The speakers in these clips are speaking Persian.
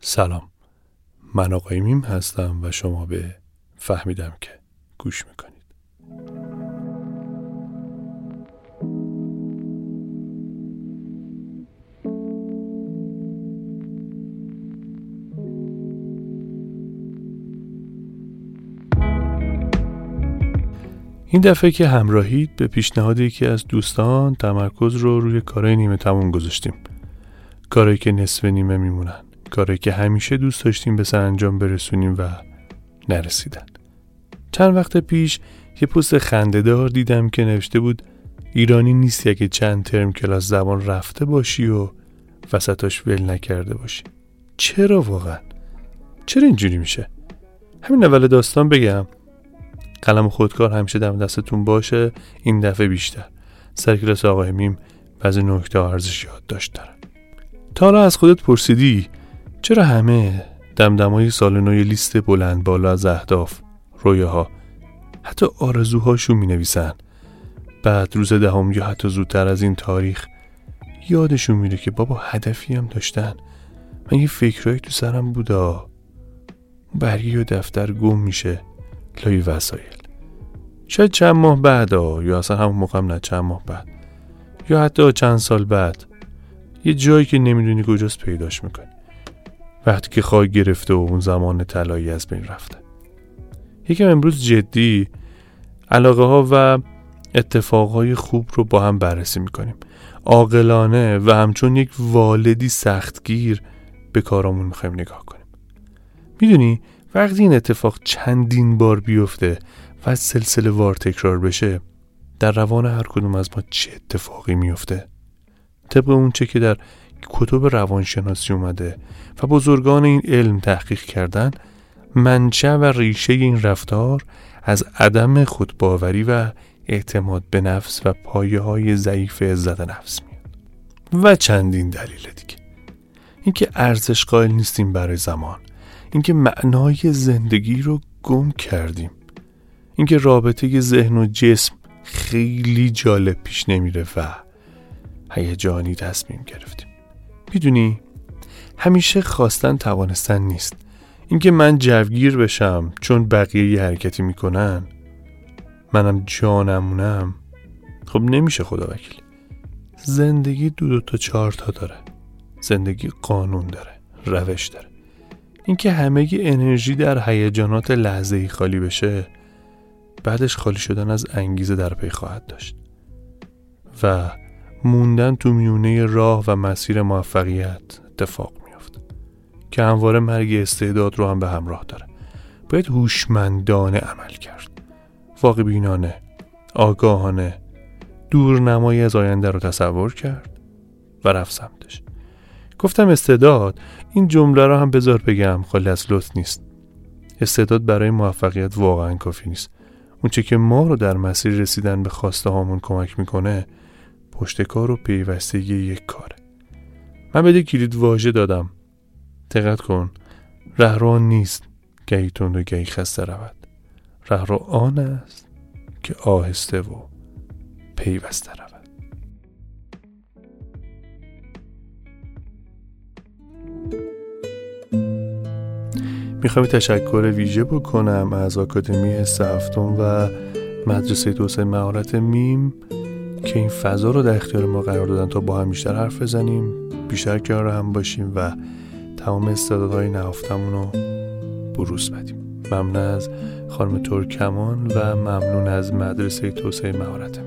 سلام. من آقای میم هستم و شما به فهمیدم که گوش می‌کنید. این دفعه که همراهید به پیشنهاد یکی از دوستان تمرکز رو روی کارهای نیمه تموم گذاشتیم. کارهایی که نصف نیمه میمونن. کاری که همیشه دوست داشتیم به سرانجام برسونیم و نرسیدن. چند وقت پیش یه پست خندهدار دیدم که نوشته بود ایرانی نیست که چند ترم کلاس زبان رفته باشی و وسطاش ول نکرده باشی. چرا واقعا؟ چرا اینجوری میشه؟ همین اول داستان بگم. قلم خودکار همیشه دم دستتون باشه این دفعه بیشتر. سر کلاس آقای میم بعضی نکته ارزش یاد داشت دارم تا حالا از خودت پرسیدی چرا همه دمدمای سال نوی لیست بلند بالا از اهداف رویاها حتی آرزوهاشون می نویسن بعد روز دهم یا حتی زودتر از این تاریخ یادشون میره که بابا هدفی هم داشتن. من یه فکرهایی تو سرم بودا. برگی و دفتر گم میشه. لای وسایل. شاید چند ماه بعد یا اصلا همون موقع نه چند ماه بعد. یا حتی چند سال بعد. یه جایی که نمی‌دونی کجاست پیداش می‌کنی. وقتی که خواهی گرفته و اون زمان طلایی از بین رفته. یکم امروز جدی علاقه ها و اتفاقهای خوب رو با هم بررسی می‌کنیم. عاقلانه و همچون یک والدی سختگیر به کارامون می‌خوایم نگاه کنیم. می‌دونی وقتی این اتفاق چندین بار بیفته و سلسله وار تکرار بشه در روان هر کدوم از ما چه اتفاقی میفته طبق اون چه که در کتب روانشناسی اومده و بزرگان این علم تحقیق کردن منچه و ریشه این رفتار از عدم خودباوری و اعتماد به نفس و پایه های ضعیف عزت نفس میاد. و چندین دلیل دیگه. اینکه ارزش قائل نیستیم برای زمان. اینکه معنای زندگی رو گم کردیم. اینکه رابطه ذهن و جسم خیلی جالب پیش نمیره و هیجانی تصمیم گرفتیم. می‌دونی همیشه خواستن توانستن نیست. اینکه من جوگیر بشم چون بقیه یه حرکتی می‌کنن منم جانمونم خب نمیشه خدا وکیل. زندگی دو دو تا چهار تا داره. زندگی قانون داره روش داره. اینکه همه انرژی در هیجانات لحظه ای خالی بشه بعدش خالی شدن از انگیزه در پی خواهد داشت. و موندن تو میونه راه و مسیر موفقیت اتفاق میافته که همواره مرگ استعداد رو هم به همراه داره. باید هوشمندانه عمل کرد. واقع بینانه آگاهانه دورنمایی از آینده رو تصور کرد و رفت سمتش. گفتم استعداد این جمله رو هم بذار بگم خالی از لطف نیست. استعداد برای موفقیت واقعا کافی نیست. اونچه که ما رو در مسیر رسیدن به خواسته هامون کمک می‌کنه پشتکار و پیوستگی یک کاره. من بده کلید واژه دادم. دقت کن رهرو نیست گهی تند و گهی خسته رود. رهرو آن است که آهسته و پیوسته رود. می‌خوام تشکر ویژه بکنم از آکادمی حس و مدرسه توسعه مهارت میم. که این فضا رو در اختیار ما قرار دادن تا با هم بیشتر حرف بزنیم بیشتر کنار هم باشیم و تمام استعدادهای نهفتمون رو بروز بدیم. ممنون از خانم ترکمان و ممنون از مدرسه توسعه مهارت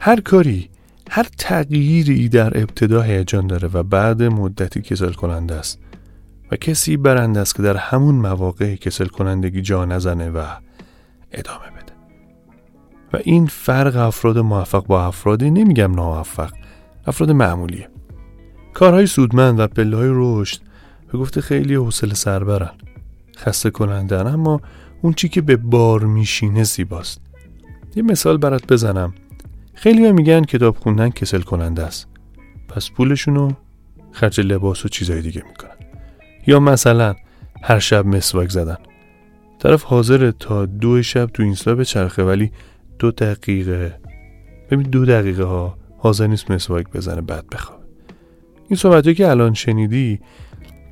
هر کاری هر تغییری در ابتدا هیجان داره و بعد مدتی کسل کننده است. و کسی برنده است که در همون مواقع کسل کنندگی جا نزنه و ادامه بده. و این فرق افراد موفق با افرادی نمیگم ناموفق افراد معمولیه. کارهای سودمند و پله های رشد به گفته خیلی حوصله سربرن خسته کنندن اما اون چی که به بار میشینه زیباست. یه مثال برات بزنم. خیلی میگن کتاب خوندن کسل کننده است. پس پولشونو خرج لباس و چیزای دیگه می‌کنن. یا مثلا هر شب مسواک زدن. طرف حاضره تا دو شب تو اینستا به چرخه ولی دو دقیقه. ببین دو دقیقه ها حاضر نیست مسواک بزنه بعد بخواب این صحبت که الان شنیدی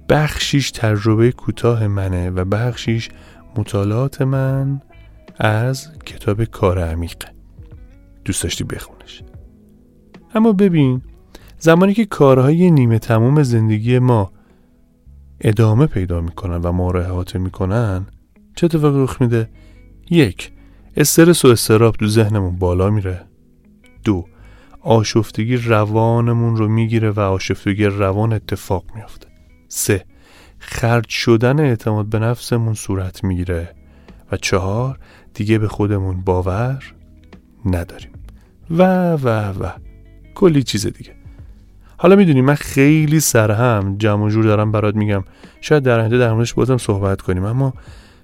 بخشیش تجربه کوتاه منه و بخشیش مطالعات من از کتاب کار عمیقه. دوست داشتی بخونش. اما ببین زمانی که کارهای نیمه تموم زندگی ما ادامه پیدا می‌کنن و ما رو احاطه می‌کنن چه اتفاقی رخ میده؟ یک استرس و استراب تو ذهنمون بالا میره. دو آشفتگی روانمون رو می‌گیره و آشفتگی روان اتفاق میافته. سه خرج شدن اعتماد به نفسمون صورت می‌گیره. و چهار دیگه به خودمون باور نداریم. و و و. کلی چیز دیگه. حالا می‌دونی من خیلی سرهم جمع جور دارم برات میگم. شاید در آینده در موردش بازم صحبت کنیم. اما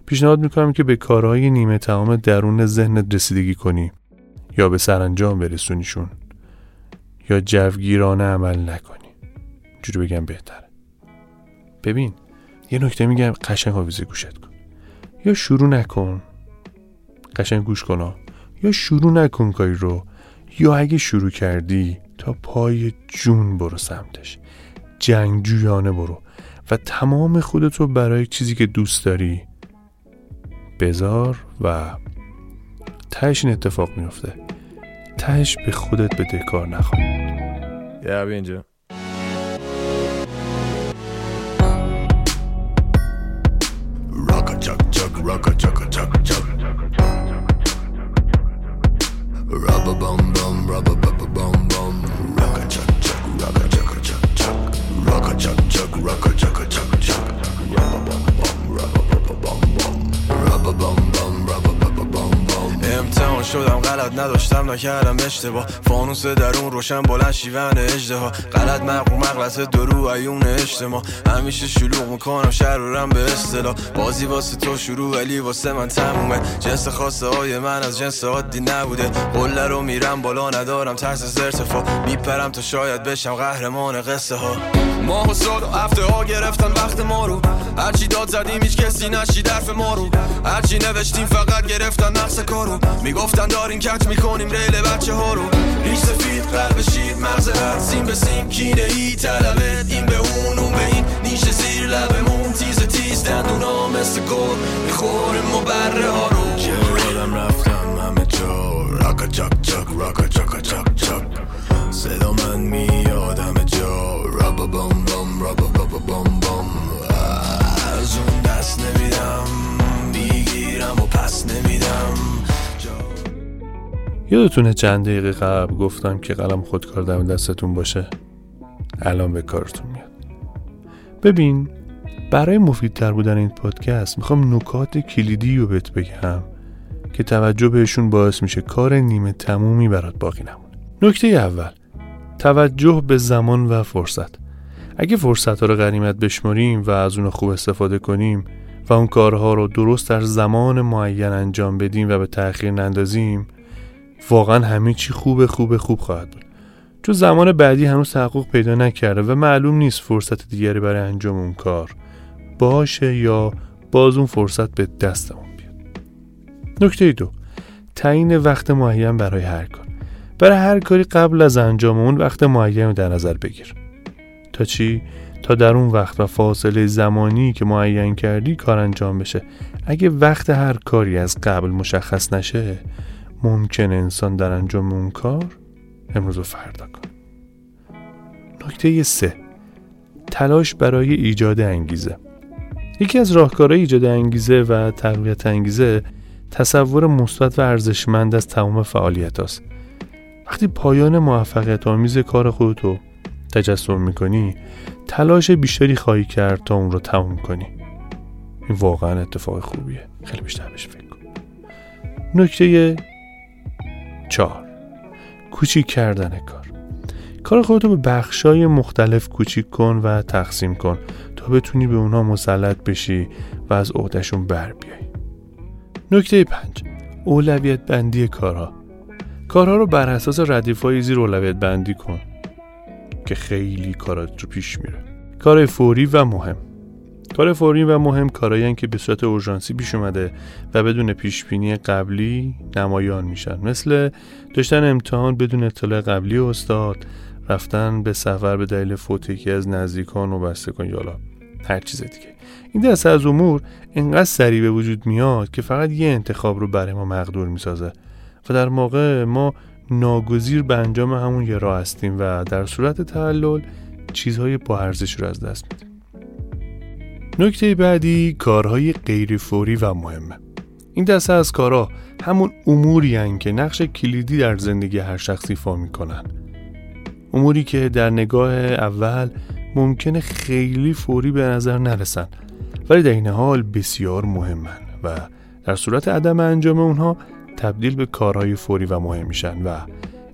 پیشنهاد می‌کنم که به کارهای نیمه تمام درون ذهنت رسیدگی کنی. یا به سرانجام برسونیشون. یا جوگیرانه عمل نکنی. جوری بگم بهتره. ببین یه نکته میگم قشنگ حافظه گوشت کن. یا شروع نکن. قشنگ گوش کن یا شروع نکن کاری رو. یا اگه شروع کردی تا پای جون برو سمتش. جنگجویانه برو و تمام خودتو برای چیزی که دوست داری بذار و تهش این اتفاق میفته تهش به خودت به دکار نخواه. یه اینجا. نداشتم نکردم اشتباه. فانوس درون روشن بلند شیون اجده ها غلط مقرو مغلط درو ایون اجتماع. همیشه شلوغ می‌کنم شرورم به اصطلاح. بازی واسه تو شروع ولی واسه من تمومه. جنس خاصه های من از جنس عادی نبوده. قله رو میرم بالا ندارم ترس از ارتفاع. میپرم تا شاید بشم قهرمان قصه ها ماه و سال و هفته ها گرفتن وقت ما رو. هرچی داد زدیم هیچ کسی نشید درف ما رو. هرچی نوشتیم فقط گرفتن نقص کارو. می‌گفتن دارین می‌کنیم ریل بچه ها رو. ریش سفید قلب شیر مغز سیم به سیم کینه ای طلبت این به اون اون به این. نیش زیر لبمون تیز تیز دندونا مثل گل می‌خوریم و بره ها رو. یادم رفتم همه جا. راکا چک چک راکا چک چک چک صدا من میاد همه جا. رابا بام بام رابا بابا بام بام از اون دست نمیدم می‌گیرم و پس نمیدم. یادتونه چند دقیقه قبل گفتم که قلم خودکار دم دستتون باشه؟ الان به کارتون میاد. ببین برای مفیدتر بودن این پادکست می‌خوام نکات کلیدی رو بهت بگم که توجه بهشون باعث میشه کار نیمه تمومی برات باقی نمونه. نکته اول توجه به زمان و فرصت. اگه فرصت ها رو غنیمت بشماریم و از اون خوب استفاده کنیم و اون کارها رو درست در زمان معین انجام بدیم و به تأخیر نندازیم واقعا همه چی خوب خوب خوب خواهد بود. چون زمان بعدی هنوز تحقق پیدا نکرده و معلوم نیست فرصت دیگری برای انجام اون کار باشه یا باز اون فرصت به دستمون بیاد. نکته دو تعیین وقت معین برای هر کار. برای هر کاری قبل از انجام اون وقت معین رو در نظر بگیر. تا چی؟ تا در اون وقت و فاصله زمانی که معین کردی کار انجام بشه. اگه وقت هر کاری از قبل مشخص نشه ممکن انسان در انجام اون کار امروز و فردا کن نکته سه. تلاش برای ایجاد انگیزه. یکی از راهکارهای ایجاد انگیزه و تقویت انگیزه تصور مثبت و ارزشمند از تمام فعالیت است. وقتی پایان موفقیت آمیز کار خودتو تجسم می‌کنی تلاش بیشتری خواهی کرد تا اون رو تموم کنی. این واقعا اتفاق خوبیه. خیلی بیشتر بهش فکر کن. نکته چهار. کوچیک کردن کار. کار خودتو به بخشای مختلف کوچیک کن و تقسیم کن تا بتونی به اونها مسلط بشی و از عهدهشون بر بیای. نکته پنج. اولویت بندی کارها. کارها رو بر اساس ردیفای زیر اولویت بندی کن که خیلی کارات رو پیش میره. کار فوری و مهم. کار فوری و مهم کارایی که به صورت اورژانسی پیش اومده و بدون پیشبینی قبلی نمایان میشن. مثل داشتن امتحان بدون اطلاع قبلی استاد رفتن به سفر به دلیل فوت یکی از نزدیکان و بستگان یالا هر چیز دیگه. این دسته از امور اینقدر سریع به وجود میاد که فقط یه انتخاب رو برای ما مقدور می‌سازه و در موقع ما ناگزیر به انجام همون یه راه هستیم و در صورت تعلل چیزهای با ارزش رو از دست میدیم. نکته بعدی کارهای غیر فوری و مهمه. این دسته از کارها همون اموری هن که نقش کلیدی در زندگی هر شخصی فا می‌کنن. اموری که در نگاه اول ممکنه خیلی فوری به نظر نرسن ولی در این حال بسیار مهمن و در صورت عدم انجام اونها تبدیل به کارهای فوری و مهم میشن و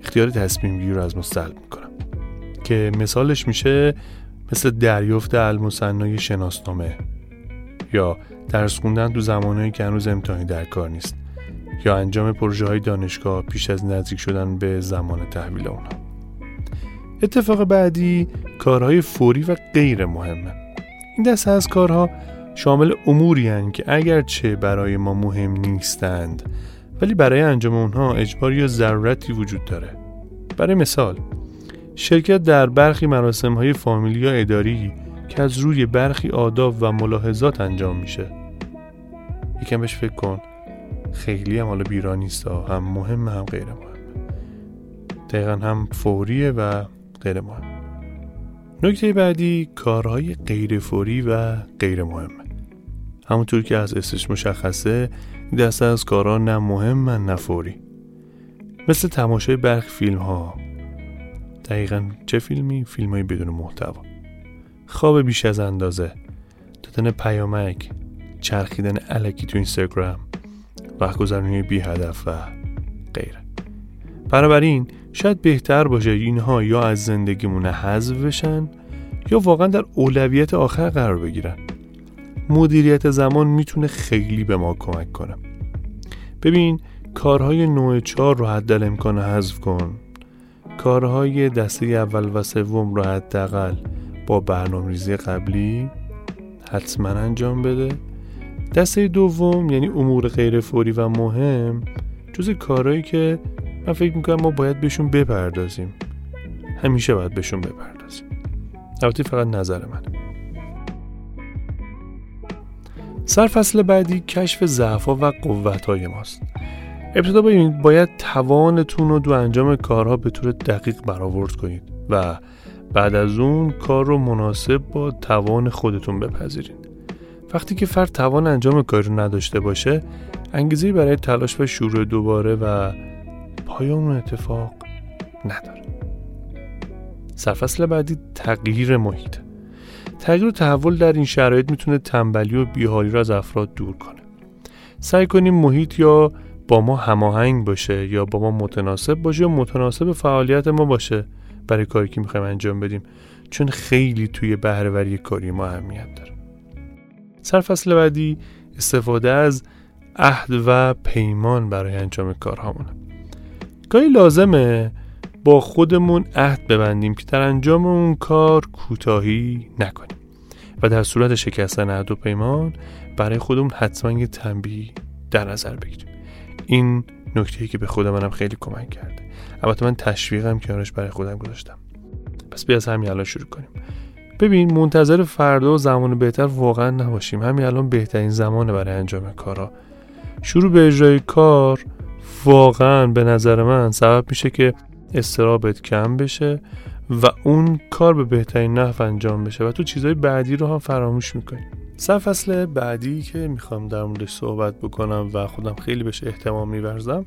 اختیار تصمیم گیری رو از ما می‌کنن. که مثالش میشه مثل دریافت المصنای شناسنامه یا درس خوندن تو زمانهایی که هنوز امتحانی در کار نیست یا انجام پروژه های دانشگاه پیش از نزدیک شدن به زمان تحویل اونها اتفاق بعدی کارهای فوری و غیر مهمه. این دسته از کارها شامل اموری هن که اگرچه برای ما مهم نیستند ولی برای انجام اونها اجباری یا ضرورتی وجود داره. برای مثال شرکت در برخی مراسم های فامیلی یا اداری که از روی برخی آداب و ملاحظات انجام میشه. یکم بهش فکر کن. خیلی هم حالا بیرا نیست هم مهم هم غیر مهم دقیقا هم فوریه و غیر مهم. نکته بعدی کارهای غیر فوری و غیر مهمه. همونطور که از اسمش مشخصه دسته از کارها نه مهم نه فوری. مثل تماشای برخ فیلم ها دقیقا چه فیلمی؟ فیلم های بدون محتوا. خواب بیش از اندازه دادن پیامک چرخیدن علکی تو اینستاگرام وقت گذرانی بی هدف و غیره. بنابراین شاید بهتر باشه اینها یا از زندگیمون حذف بشن یا واقعا در اولویت آخر قرار بگیرن. مدیریت زمان می‌تونه خیلی به ما کمک کنه. ببین کارهای نوع چهار رو حد امکان حذف کن. کارهای دسته اول و سوم رو حداقل با برنامه ریزی قبلی حتما انجام بده. دسته دوم یعنی امور غیر فوری و مهم جز کارهایی که من فکر می‌کنم ما باید بهشون بپردازیم. همیشه باید بهشون بپردازیم. البته فقط نظر منه سرفصل بعدی کشف ضعفها و قوتهای ماست. ابتدا ببینید باید توانتون رو دو انجام کارها به طور دقیق برآورد کنید و بعد از اون کار رو مناسب با توان خودتون بپذیرید. وقتی که فرد توان انجام کاری رو نداشته باشه انگیزه برای تلاش و شروع دوباره و پایان اون اتفاق نداره. سرفصل بعدی تغییر محیط. تغییر و تحول در این شرایط می‌تونه تنبلی و بیحالی رو از افراد دور کنه. سعی کنیم محیط یا ما هماهنگ باشه یا با ما متناسب باشه یا متناسب فعالیت ما باشه برای کاری که می‌خوایم انجام بدیم. چون خیلی توی بهرهوری کاری ما اهمیت داره. سرفصل بعدی استفاده از عهد و پیمان برای انجام کارهامونه. گاهی لازمه با خودمون عهد ببندیم که در انجام اون کار کوتاهی نکنیم و در صورت شکستن عهد و پیمان برای خودمون حتما یه تنبیه در نظر بگیریم. این نکته که به خود منم خیلی کمک کرده. البته من تشویقم کنارش برای خودم گذاشتم. پس بیا از همین الان شروع کنیم. ببین منتظر فردا و زمان بهتر واقعا نباشیم. همین الان بهترین زمانه برای انجام کارا شروع به اجرای کار واقعا به نظر من سبب میشه که استرابت کم بشه و اون کار به بهترین نحو انجام بشه و تو چیزهای بعدی رو هم فراموش می‌کنی. فصل بعدی که می‌خوام در موردش صحبت بکنم و خودم خیلی بهش احتمام میورزم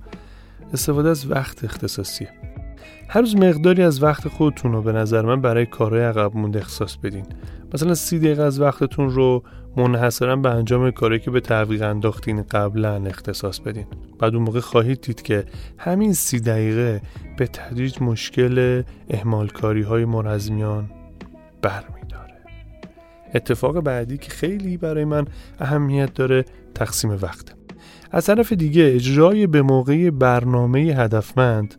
استفاده از وقت اختصاصیه. هر روز مقداری از وقت خودتون رو به نظر من برای کارهای عقب مونده اختصاص بدین. مثلا سی دقیقه از وقتتون رو منحصرا به انجام کاری که به تعویق انداختین قبلا اختصاص بدین. بعد اون موقع خواهید دید که همین سی دقیقه به تدریج مشکل اهمالکاری های مرزمیان برمیداره اتفاق بعدی که خیلی برای من اهمیت داره تقسیم وقت. از طرف دیگه اجرای به موقع برنامه هدفمند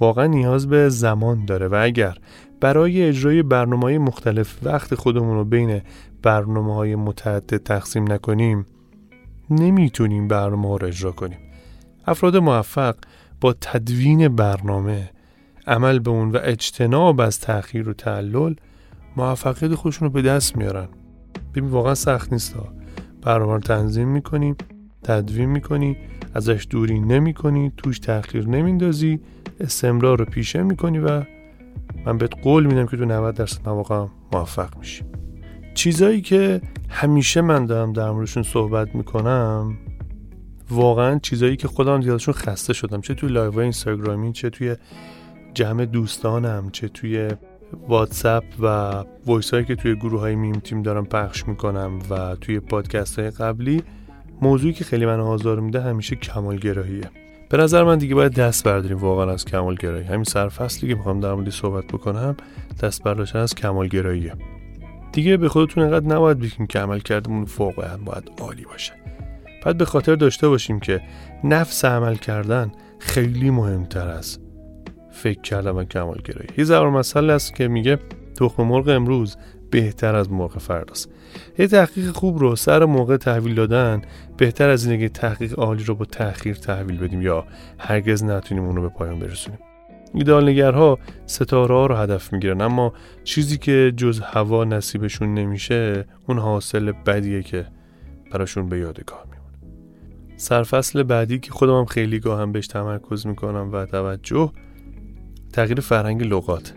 واقعا نیاز به زمان داره و اگر برای اجرای برنامه های مختلف وقت خودمون رو بین برنامه های متعدد تقسیم نکنیم نمی‌تونیم برنامه ها رو اجرا کنیم. افراد موفق با تدوین برنامه عمل به اون و اجتناب از تأخیر و تعلل موفقیت خودشون رو به دست میارن. ببین واقعا سخت نیست برنامه رو تنظیم می‌کنیم تدوین می‌کنی ازش دوری نمی‌کنی توش تأخیر نمیندازی استمرار رو پیشه می‌کنی و من بهت قول میدم که تو 90 درصد مواقع موفق میشی. چیزایی که همیشه من دارم در موردشون صحبت می‌کنم واقعا چیزایی که خودم دیدشون خسته شدم. چه توی لایو اینستاگرامی چه توی جمع دوستانم چه توی واتساپ و voice هایی که توی گروه های میم تیم دارم پخش می‌کنم و توی پادکست های قبلی موضوعی که خیلی من آزار میده همیشه کمالگراییه. به نظر من دیگه باید دست برداریم واقعا از کمالگرایی. همین سرفصلی که می‌خوام در موردش صحبت بکنم دست برداشتن از کمالگراییه. دیگه به خودتون انقدر نباید بگیم که عملکردمون فوق باید عالی باشه. بعد به خاطر داشته باشیم که نفس عمل کردن خیلی مهمتر از فکر کردن و کمالگرایی. یه ضرب مسئله است که میگه تخم مرغ امروز بهتر از مرغ فرداست. یه تحقیق خوب رو سر موقع تحویل دادن بهتر از اینه تحقیق عالی رو با تأخیر تحویل بدیم یا هرگز نتونیم اون رو به پایان برسونیم. ایدال نگرها ستاره ها رو هدف می‌گیرن اما چیزی که جز هوا نصیبشون نمیشه اون حاصل بدیه که براشون به یادگار میمونه. سرفصل بعدی که خودم هم خیلی گاهم بهش تمرکز می‌کنم و توجه تغییر فرهنگ لغات.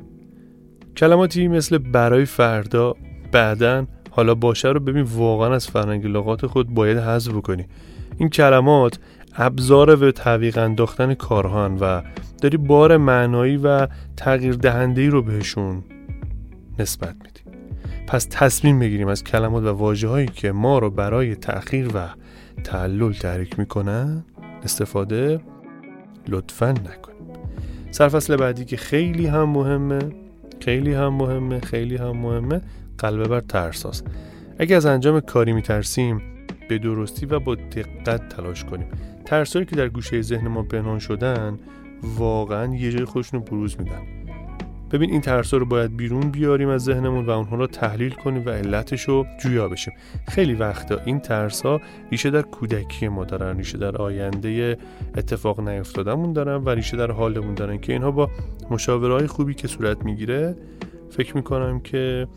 کلماتی مثل برای فردا بعدن حالا باشه رو ببین واقعا از فرهنگ لغات خود باید حذف بکنی. این کلمات ابزار به تعویق انداختن کارهان و داری بار معنایی و تغییر دهنده رو بهشون نسبت میدی. پس تصمیم بگیریم از کلمات و واجه هایی که ما رو برای تأخیر و تعلل تحریک می‌کنن استفاده لطفا نکنیم سرفصل بعدی که خیلی هم مهمه خیلی هم مهمه خیلی هم مهمه قلبه بر ترساست. اگه از انجام کاری میترسیم به درستی و با دقت تلاش کنیم. ترسایی که در گوشه ذهن ما پنهان شدن واقعا یه جای خودشون رو بروز میدن. ببین این ترسا رو باید بیرون بیاریم از ذهنمون و اونها رو تحلیل کنیم و علتش رو جویا بشیم. خیلی وقتا این ترسا ریشه در کودکی ما دارن ریشه در آینده اتفاق نیفتادمون دارن و ریشه در حالمون دارن که اینها با مشاورهای خوبی که صورت می‌گیره فکر می‌کنم که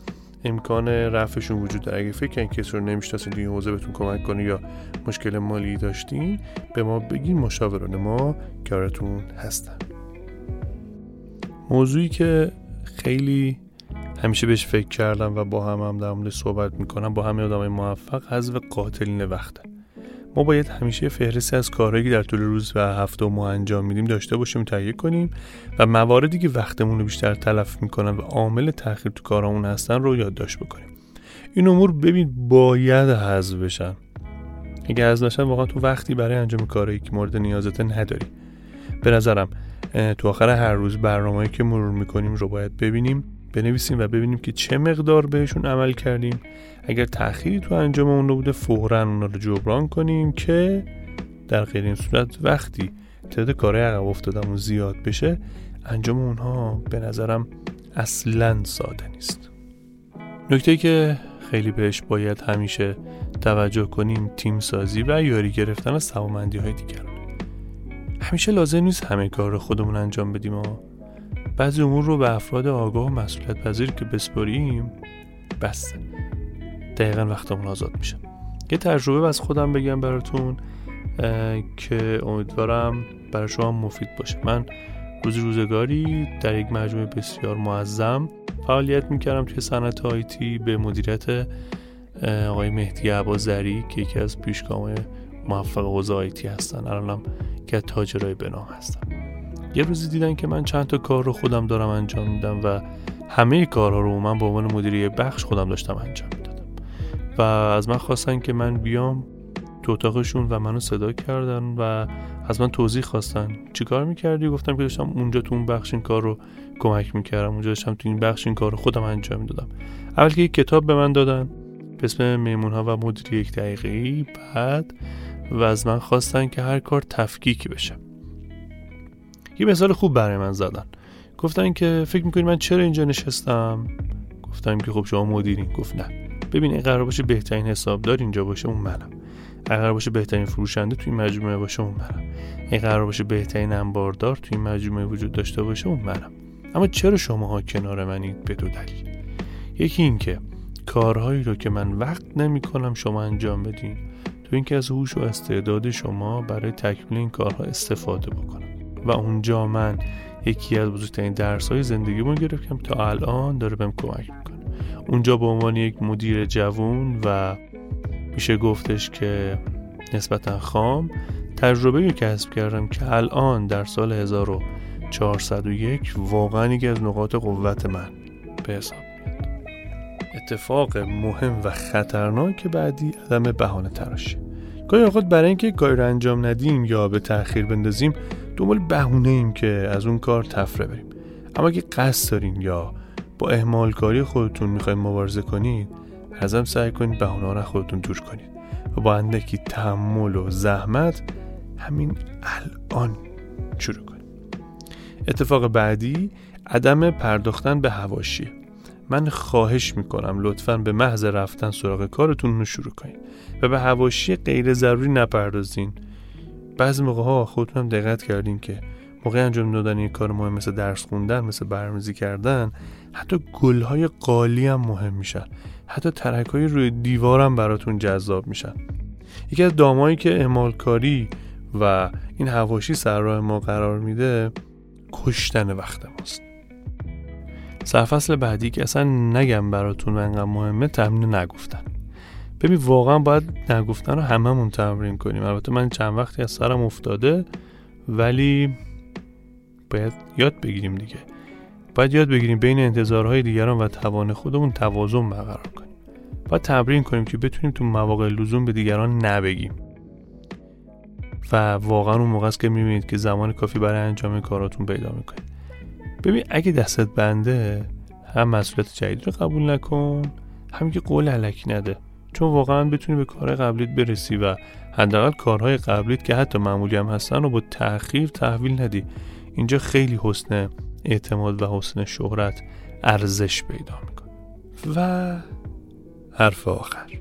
امکان رفعشون وجود داره. اگه فکر کنید کسی رو نمی‌شناسین توی حوزه بهتون کمک کنه یا مشکل مالی داشتین به ما بگین مشاوران ما کارتون هستن. موضوعی که خیلی همیشه بهش فکر کردم و با هم هم در مورد صحبت می‌کنم با همه آدمای موفق حذف قاتلین وقته. ما باید همیشه فهرستی از کارهایی که در طول روز و هفته و ماه انجام میدیم داشته باشیم تهیه کنیم و مواردی که وقتمون رو بیشتر تلف می‌کنن و عامل تاخیر تو کارامون هستن رو یادداشت بکنیم. این امور ببین باید حذف بشن. اگه حذف نشن واقعا تو وقتی برای انجام کارهایی که مورد نیازته نداری. به نظرم تو آخر هر روز برنامه‌ای که مرور می‌کنیم رو باید ببینیم بنویسیم و ببینیم که چه مقدار بهشون عمل کردیم. اگر تأخیری تو انجام اون بوده فورا اون رو جبران کنیم که در غیر این صورت وقتی تعداد کارهای عقب افتادمون زیاد بشه انجام اونها به نظرم اصلا ساده نیست. نکته که خیلی بهش باید همیشه توجه کنیم تیم سازی و یاری گرفتن از توامندی های دیگران. همیشه لازم نیست همه کار رو خودمون انجام بدیم و بعضی امور رو به افراد آگاه و مسئولیت پذیر که بسپاریم بسته. دقیقا وقتمون آزاد میشه. یه تجربه از خودم بگم براتون که امیدوارم برای شما مفید باشه. من روز روزگاری در یک مجموعه بسیار معظم فعالیت می‌کردم توی صنعت آیتی به مدیریت آقای مهدی عبازری که یکی از پیشگامای موفق حوزه آیتی هستن. الانم که تاجرای بنام هستم یه روزی دیدن که من چند تا کار رو خودم دارم انجام میدم و همه کارها رو من به عنوان مدیری بخش خودم داشتم انجام می‌دادم. و از من خواستن که من بیام تو اتاقشون و منو صدا کردن و از من توضیح خواستن. چیکار می‌کردی؟ گفتم که داشتم اونجا تو اون بخش این کار رو کمک می‌کردم. اونجا داشتم تو این بخش این کار رو خودم انجام می‌دادم. اول که یک کتاب به من دادن. به اسم میمون ها و مدیری یک دقیقه بعد و از من خواستن که هر کار تفکیکی بشه. یه مثال خوب برای من زدن. گفتن که فکر می‌کنی من چرا اینجا نشستم؟ گفتم که خب شما مدیرین گفت نه. ببین این قرار باشه بهترین حسابدار اینجا باشه اون منم. قرار باشه بهترین فروشنده توی مجموعه باشه اون منم. این قرار باشه بهترین انباردار توی مجموعه وجود داشته باشه اون منم. اما چرا شماها کنار منید به دو دلیل؟ یکی این که کارهایی رو که من وقت نمی کنم شما انجام بدین. تو اینکه از هوش و استعداد شما برای تکمیل این کارها استفاده بکنم. و اونجا من یکی از بزرگترین درس های زندگیمون گرفتم. تا الان داره بهم کمک می‌کنه. اونجا به عنوان یک مدیر جوون و میشه گفتش که نسبتا خام تجربه رو کسب کردم که الان در سال 1401 واقعا یکی از نقاط قوت من به حساب. اتفاق مهم و خطرناک بعدی عدم بهانه تراشی گاهی اوقات برای اینکه کاری رو انجام ندیم یا به تاخیر بندازیم دنبال بهونه ایم که از اون کار تفره بریم. اما اگه قصد دارین یا با اهمال کاری خودتون می‌خوایم مبارزه کنید ازم سعی کنید بهونه را خودتون دور کنید. و با اندکی تحمل و زحمت همین الان شروع کنید. اتفاق بعدی عدم پرداختن به هواشیه من خواهش می‌کنم لطفا به محض رفتن سراغ کارتون رو شروع کنید و به هواشی غیر ضروری نپردازین. بعضی موقع ها خودتون هم دقت کردین که موقع انجام دادن یک کار مهم مثل درس خوندن مثل برنامه‌ریزی کردن حتی گلهای قالی هم مهم میشن. حتی ترک های روی دیوار هم براتون جذاب میشن. یکی از دامایی که اعمالکاری و این هواشی سر راه ما قرار میده کشتن وقت ماست. سرفصل بعدی که اصلا نگم براتون انقدر مهمه تمرین نگفتن. ببین واقعا باید نگفتن رو هممون تمرین کنیم. البته من چند وقتی از سرم افتاده ولی باید یاد بگیریم دیگه. باید یاد بگیریم بین انتظارهای دیگران و توان خودمون توازن برقرار کنیم. باید تمرین کنیم که بتونیم تو مواقع لزوم به دیگران نبگیم. و واقعا اون موقع است که می‌بینید که زمان کافی برای انجام کاراتون پیدا می‌کنید. ببین اگه دستت بنده هم مسئولیت جدید رو قبول نکن هم که قول علکی نده. چون واقعا بتونی به کار قبلیت برسی و حداقل کارهای قبلیت که حتی معمولی هم هستن رو با تأخیر تحویل ندی. اینجا خیلی حسن اعتماد و حسن شهرت ارزش پیدا می‌کنه. و حرف آخر.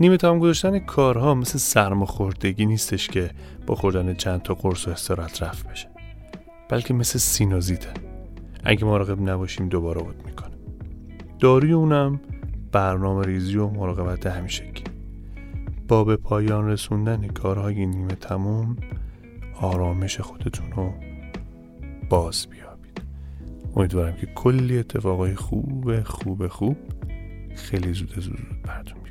نیمه تمام گذاشتن کارها مثل سرماخوردگی نیستش که با خوردن چند تا قرص و استراحت رفت بشه. بلکه مثل سینوزیته. اگه مراقب نباشیم دوباره بود می‌کنه. داروی اونم برنامه ریزی و مراقبت همیشگی با به پایان رسوندن کارهای نیمه تموم آرامش خودتون رو باز بیابید. امیدوارم که کلی اتفاقای خوب خوب خوب خیلی زود زود براتون